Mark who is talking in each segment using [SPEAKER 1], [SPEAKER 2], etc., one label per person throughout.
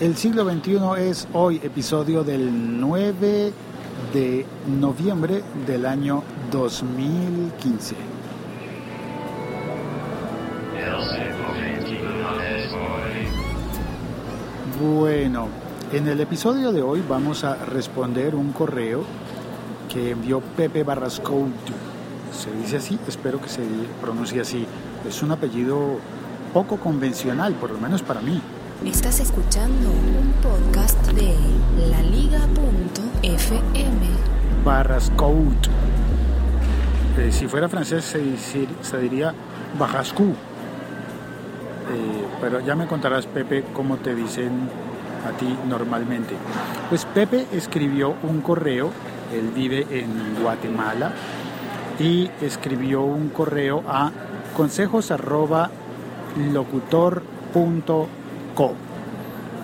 [SPEAKER 1] El siglo XXI es hoy episodio del 9 de noviembre del año 2015. Bueno, en el episodio de hoy vamos a responder un correo que envió Pepe Barrascout. Se dice así, espero que se pronuncie así. Es un apellido poco convencional, por lo menos para mí.
[SPEAKER 2] Estás escuchando un podcast de laliga.fm.
[SPEAKER 1] Barrascout. Eh, si fuera francés se, diría Barrascou. Eh, pero ya me contarás, Pepe, cómo te dicen a ti normalmente. Pues Pepe escribió un correo, él vive en Guatemala, y escribió un correo a consejos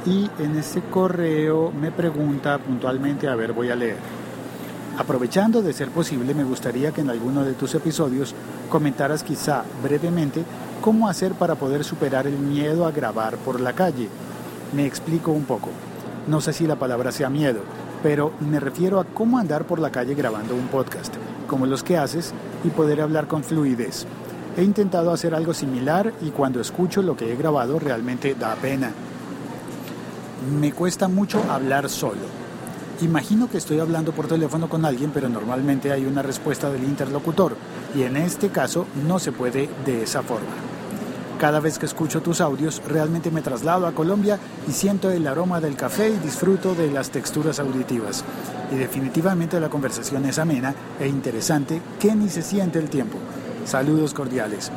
[SPEAKER 1] y en ese correo me pregunta puntualmente, a ver, voy a leer. Aprovechando de ser posible, me gustaría que en alguno de tus episodios comentaras quizá brevemente cómo hacer para poder superar el miedo a grabar por la calle. Me explico un poco. No sé si la palabra sea miedo, pero me refiero a cómo andar por la calle grabando un podcast, como los que haces, y poder hablar con fluidez. He intentado hacer algo similar y cuando escucho lo que he grabado realmente da pena. Me cuesta mucho hablar solo. Imagino que estoy hablando por teléfono con alguien, pero normalmente hay una respuesta del interlocutor y en este caso no se puede de esa forma. Cada vez que escucho tus audios realmente me traslado a Colombia y siento el aroma del café y disfruto de las texturas auditivas. Y definitivamente la conversación es amena e interesante que ni se siente el tiempo. Saludos cordiales.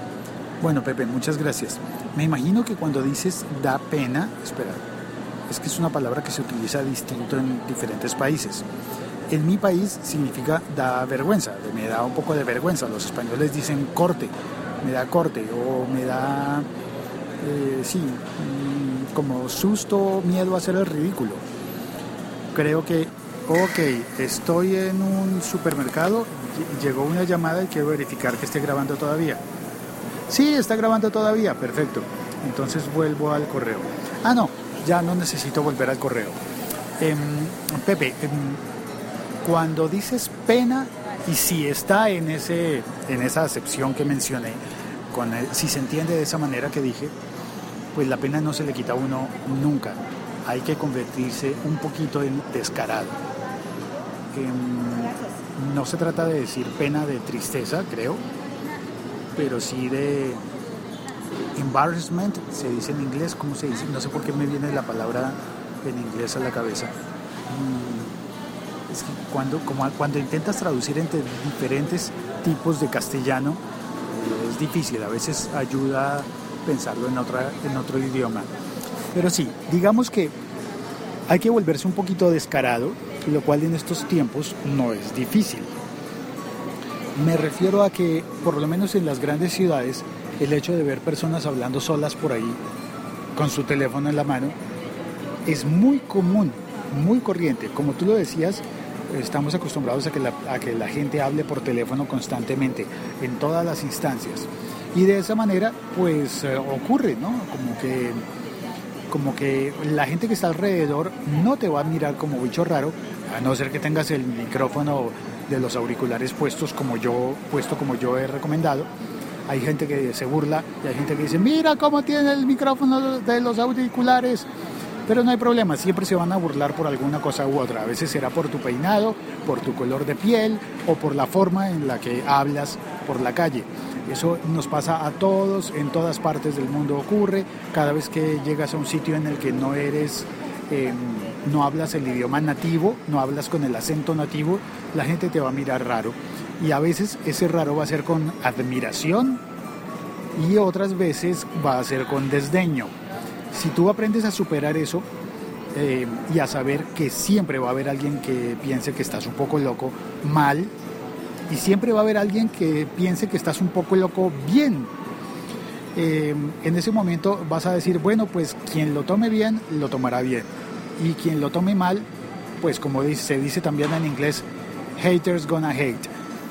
[SPEAKER 1] Bueno, Pepe, muchas gracias. Me imagino que cuando dices da pena, espera, es que es una palabra que se utiliza distinto en diferentes países. En mi país significa da vergüenza, me da un poco de vergüenza. Los españoles dicen corte, me da corte o me da, eh, sí, mm, como susto, miedo a hacer el ridículo. Creo que, ok, estoy en un supermercado llegó una llamada y quiero verificar que esté grabando todavía. Sí, está grabando todavía, perfecto. Entonces vuelvo al correo. Ah, no, ya no necesito volver al correo. Em, Pepe, em, cuando dices pena, y si está en, ese, en esa acepción que mencioné, si se entiende de esa manera que dije, pues la pena no se le quita a uno nunca. Hay que convertirse un poquito en descarado. Em, no se trata de decir pena de tristeza, creo, pero sí de embarrassment, se dice en inglés, ¿cómo se dice? No sé por qué me viene la palabra en inglés a la cabeza. Mm, cuando, cuando intentas traducir entre diferentes tipos de castellano, eh, es difícil, a veces ayuda pensarlo en, otra, en otro idioma. Pero sí, digamos que hay que volverse un poquito descarado lo cual en estos tiempos no es difícil. Me refiero a que, por lo menos en las grandes ciudades, el hecho de ver personas hablando solas por ahí, con su teléfono en la mano, es muy común, muy corriente. Como tú lo decías, estamos acostumbrados a que la, a que la gente hable por teléfono constantemente, en todas las instancias. Y de esa manera, pues eh, ocurre, ¿no? Como que como que la gente que está alrededor no te va a mirar como bicho raro, a no ser que tengas el micrófono de los auriculares puestos como yo, puesto como yo he recomendado. Hay gente que se burla y hay gente que dice, mira cómo tiene el micrófono de los auriculares. Pero no hay problema, siempre se van a burlar por alguna cosa u otra. A veces será por tu peinado, por tu color de piel o por la forma en la que hablas por la calle. Eso nos pasa a todos, en todas partes del mundo ocurre. Cada vez que llegas a un sitio en el que no eres, em, no hablas el idioma nativo, no hablas con el acento nativo, la gente te va a mirar raro. Y a veces ese raro va a ser con admiración y otras veces va a ser con desdeño. Si tú aprendes a superar eso em, y a saber que siempre va a haber alguien que piense que estás un poco loco, mal, y siempre va a haber alguien que piense que estás un poco loco bien. Eh, en ese momento vas a decir, bueno, pues quien lo tome bien, lo tomará bien. Y quien lo tome mal, pues como se dice también en inglés, haters gonna hate.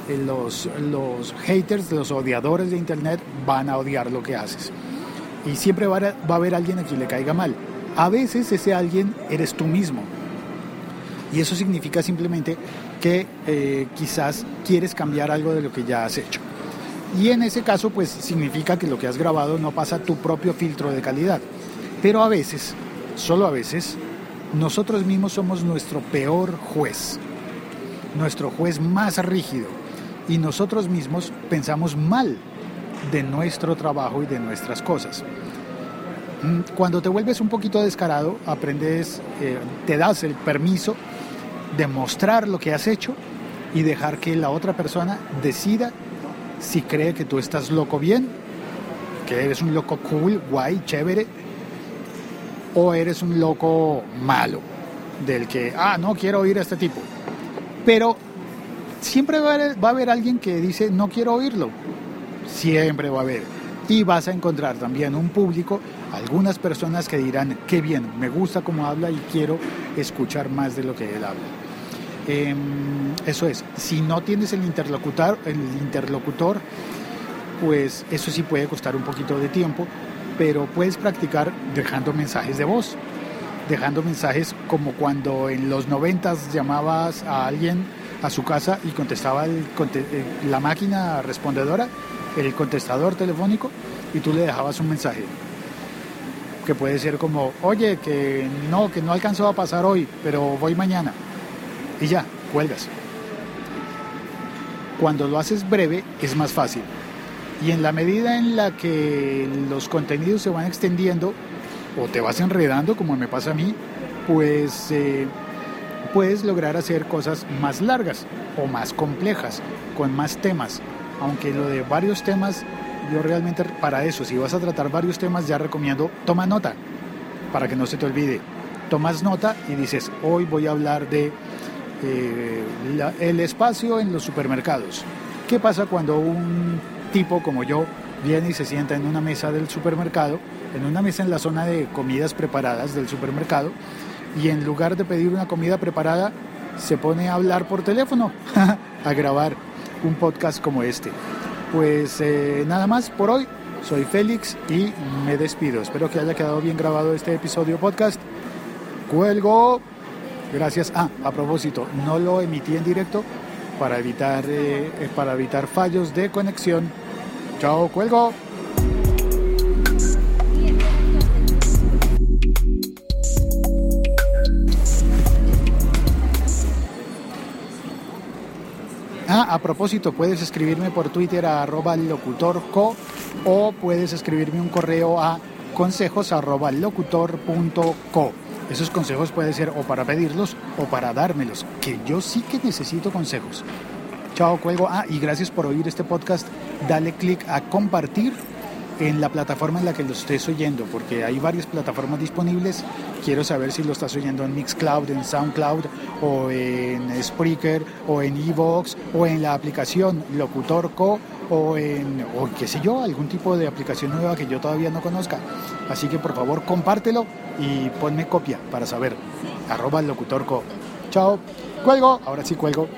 [SPEAKER 1] Eh, los, los haters, los odiadores de Internet van a odiar lo que haces. Y siempre va va a haber alguien a quien le caiga mal. A veces ese alguien eres tú mismo. Y eso significa simplemente que eh, quizás quieres cambiar algo de lo que ya has hecho. Y en ese caso, pues significa que lo que has grabado no pasa tu propio filtro de calidad. Pero a veces, solo a veces, nosotros mismos somos nuestro peor juez, nuestro juez más rígido. Y nosotros mismos pensamos mal de nuestro trabajo y de nuestras cosas. Mm, cuando te vuelves un poquito descarado, aprendes, eh, te das el permiso de mostrar lo que has hecho y dejar que la otra persona decida si cree que tú estás loco bien, que eres un loco cool, guay, chévere, o eres un loco malo, del que, ah, no quiero oír a este tipo. Pero siempre va a, haber, va a haber alguien que dice, no quiero oírlo. Siempre va a haber. Y vas a encontrar también un público, algunas personas que dirán, qué bien, me gusta cómo habla y quiero escuchar más de lo que él habla. Em, eso es, si no tienes el interlocutor, el interlocutor, pues eso sí puede costar un poquito de tiempo, pero puedes practicar dejando mensajes de voz, dejando mensajes como cuando en los noventas llamabas a alguien a su casa y contestaba eh, la máquina respondedora, el contestador telefónico, y tú le dejabas un mensaje que puede ser como, oye, que no, que no alcanzó a pasar hoy, pero voy mañana y ya, cuelgas. Cuando lo haces breve es más fácil. Y en la medida en la que los contenidos se van extendiendo o te vas enredando, como me pasa a mí, pues eh, puedes lograr hacer cosas más largas o más complejas, con más temas. Aunque lo de varios temas, yo realmente para eso, si vas a tratar varios temas, ya recomiendo toma nota, para que no se te olvide. Tomas nota y dices, hoy voy a hablar de eh, el espacio en los supermercados. ¿Qué pasa cuando un tipo como yo viene y se sienta en una mesa del supermercado, en una mesa en la zona de comidas preparadas del supermercado, y en lugar de pedir una comida preparada, se pone a hablar por teléfono, a grabar un podcast como este? Pues eh, nada más por hoy. Soy Félix y me despido. Espero que haya quedado bien grabado este episodio podcast. Cuelgo. Gracias. Ah, a propósito, no lo emití en directo para evitar, eh, eh, para evitar fallos de conexión. Chao, cuelgo. Ah, a propósito, puedes escribirme por Twitter a arroba locutorco o puedes escribirme un correo a consejos arroba. Esos consejos pueden ser o para pedirlos o para dármelos, que yo sí que necesito consejos. Chao, cuelgo. Ah, y gracias por oír este podcast. Dale click a compartir en la plataforma en la que lo estés oyendo, porque hay varias plataformas disponibles. Quiero saber si lo estás oyendo en Mixcloud, en Soundcloud, o en Spreaker, o en Evox, o en la aplicación Locutorco, o en, o qué sé yo, algún tipo de aplicación nueva que yo todavía no conozca. Así que por favor compártelo y ponme copia para saber. Arroba Locutorco. Chao. Cuelgo. Ahora sí cuelgo.